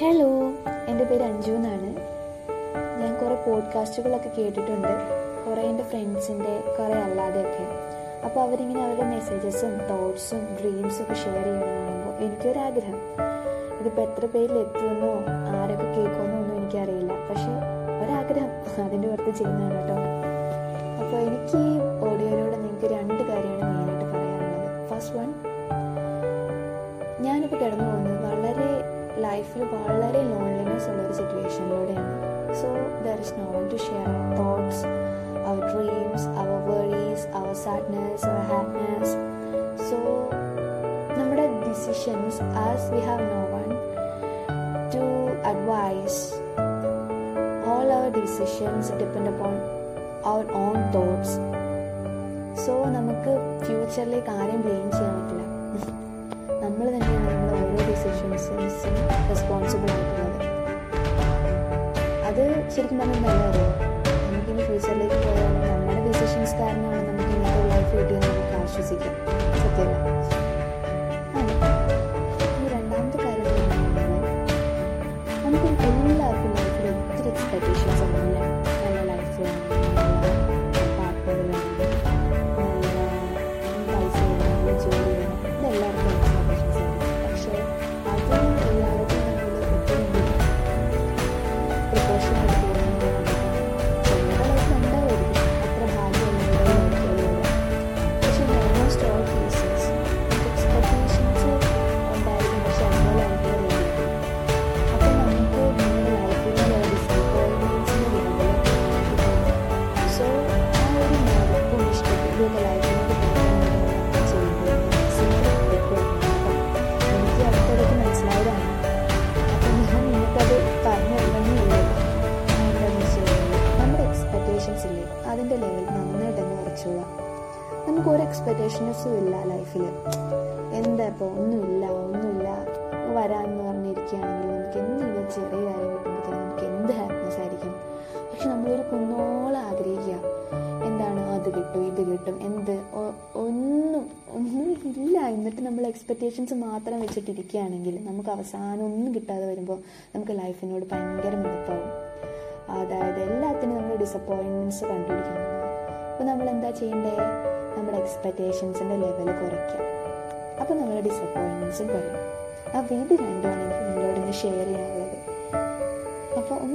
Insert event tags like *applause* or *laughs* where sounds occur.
Hello എന്റെ പേര് അഞ്ജു എന്നാണ്. ഞാൻ കുറേ പോഡ്കാസ്റ്റുകളൊക്കെ കേട്ടിട്ടുണ്ട്. കുറേ എന്റെ ഫ്രണ്ട്സിന്റെ കുറേ അല്ലാതെയൊക്കെ. അപ്പോൾ അവരിങ്ങനെ അവരുടെ മെസ്സേജസും തോട്ട്സും ഡ്രീംസും ഒക്കെ ഷെയർ ചെയ്യണം കാണുമ്പോൾ എനിക്കൊരാഗ്രഹം. ഇതിപ്പോൾ എത്ര പേരിൽ എത്തുമെന്നോ ആരൊക്കെ കേൾക്കുമെന്നോ ഒന്നും എനിക്കറിയില്ല. പക്ഷെ ഒരാഗ്രഹം അതിന്റെ പുറത്ത് ചെയ്യുന്നതാണ് കേട്ടോ. അപ്പോൾ എനിക്ക് ഈ ഓഡിയോയിലൂടെ നിങ്ങൾക്ക് രണ്ട് കാര്യമാണ് മെയിനായിട്ട് പറയാനുള്ളത്. ഫസ്റ്റ് വൺ ഞാനിപ്പോൾ കിടന്നു പോകുന്നത് വളരെ ലൈഫിൽ വളരെ ലോൺലിനെസ് ഉള്ള ഒരു സിറ്റുവേഷനിലൂടെയാണ് so there is no one to share our thoughts our dreams our worries our sadness our happiness so നമ്മുടെ decisions as we have no one to advise all our decisions depend upon our own thoughts so നമുക്ക് ഫ്യൂച്ചറിലേക്ക് ആരെയും blame ചെയ്യാൻ പറ്റില്ല. *laughs* നമ്മൾ തന്നെയാണ് നമ്മുടെ ഓരോ ഡിസിഷൻസും റെസ്പോൺസിബിൾ ആയിട്ടുള്ളത് അത് ശരിക്കും പറഞ്ഞാൽ നല്ല അറിയാം നമുക്കിനി ഫ്യൂച്ചറിലേക്ക് പോയാൽ നമ്മുടെ ഡിസിഷൻസ് കാരണമാണ് നമുക്ക് ഇന്നത്തെ ലൈഫ് കിട്ടിയെന്ന് നമുക്ക് ആശ്വസിക്കാം. അതിന്റെ ലെവൽ നന്നായിട്ട് തന്നെ കുറച്ചോളാം നമുക്ക് ഒരു എക്സ്പെക്റ്റേഷൻസും ഇല്ല ലൈഫിൽ എന്താ ഇപ്പോൾ ഒന്നുമില്ല ഒന്നുമില്ല. വരാമെന്ന് പറഞ്ഞിരിക്കുകയാണെങ്കിൽ നമുക്ക് എന്തെങ്കിലും ചെറിയ കാര്യം കിട്ടുമ്പോഴത്തേക്കും നമുക്ക് എന്ത് ഹാപ്പിനെസ് ആയിരിക്കും? പക്ഷെ നമ്മളൊരു കുന്നോളം ആഗ്രഹിക്കുക. എന്താണ്? അത് കിട്ടും ഇത് കിട്ടും. എന്ത്? ഒന്നും ഒന്നും ഇല്ല എന്നിട്ട് നമ്മൾ എക്സ്പെക്റ്റേഷൻസ് മാത്രം വെച്ചിട്ടിരിക്കുകയാണെങ്കിൽ നമുക്ക് അവസാനം ഒന്നും കിട്ടാതെ വരുമ്പോൾ നമുക്ക് ലൈഫിനോട് ഭയങ്കര മടുപ്പാവും. അതായത് എല്ലാത്തിനും നമ്മൾ ഡിസപ്പോയിൻമെന്റ്സ് കണ്ടുപിടിക്കണം. അപ്പോൾ നമ്മൾ എന്താ ചെയ്യേണ്ടേ? നമ്മുടെ എക്സ്പെക്റ്റേഷൻസിന്റെ ലെവൽ കുറയ്ക്കുക അപ്പോൾ നമ്മുടെ ഡിസപ്പോയിൻമെന്റ്സും കുറയും. അപ്പോൾ ഇത് രണ്ടുമാണ് നിങ്ങളോട് ഇന്ന് ഷെയർ ചെയ്യാനുള്ളത്. അപ്പോൾ ഒന്ന്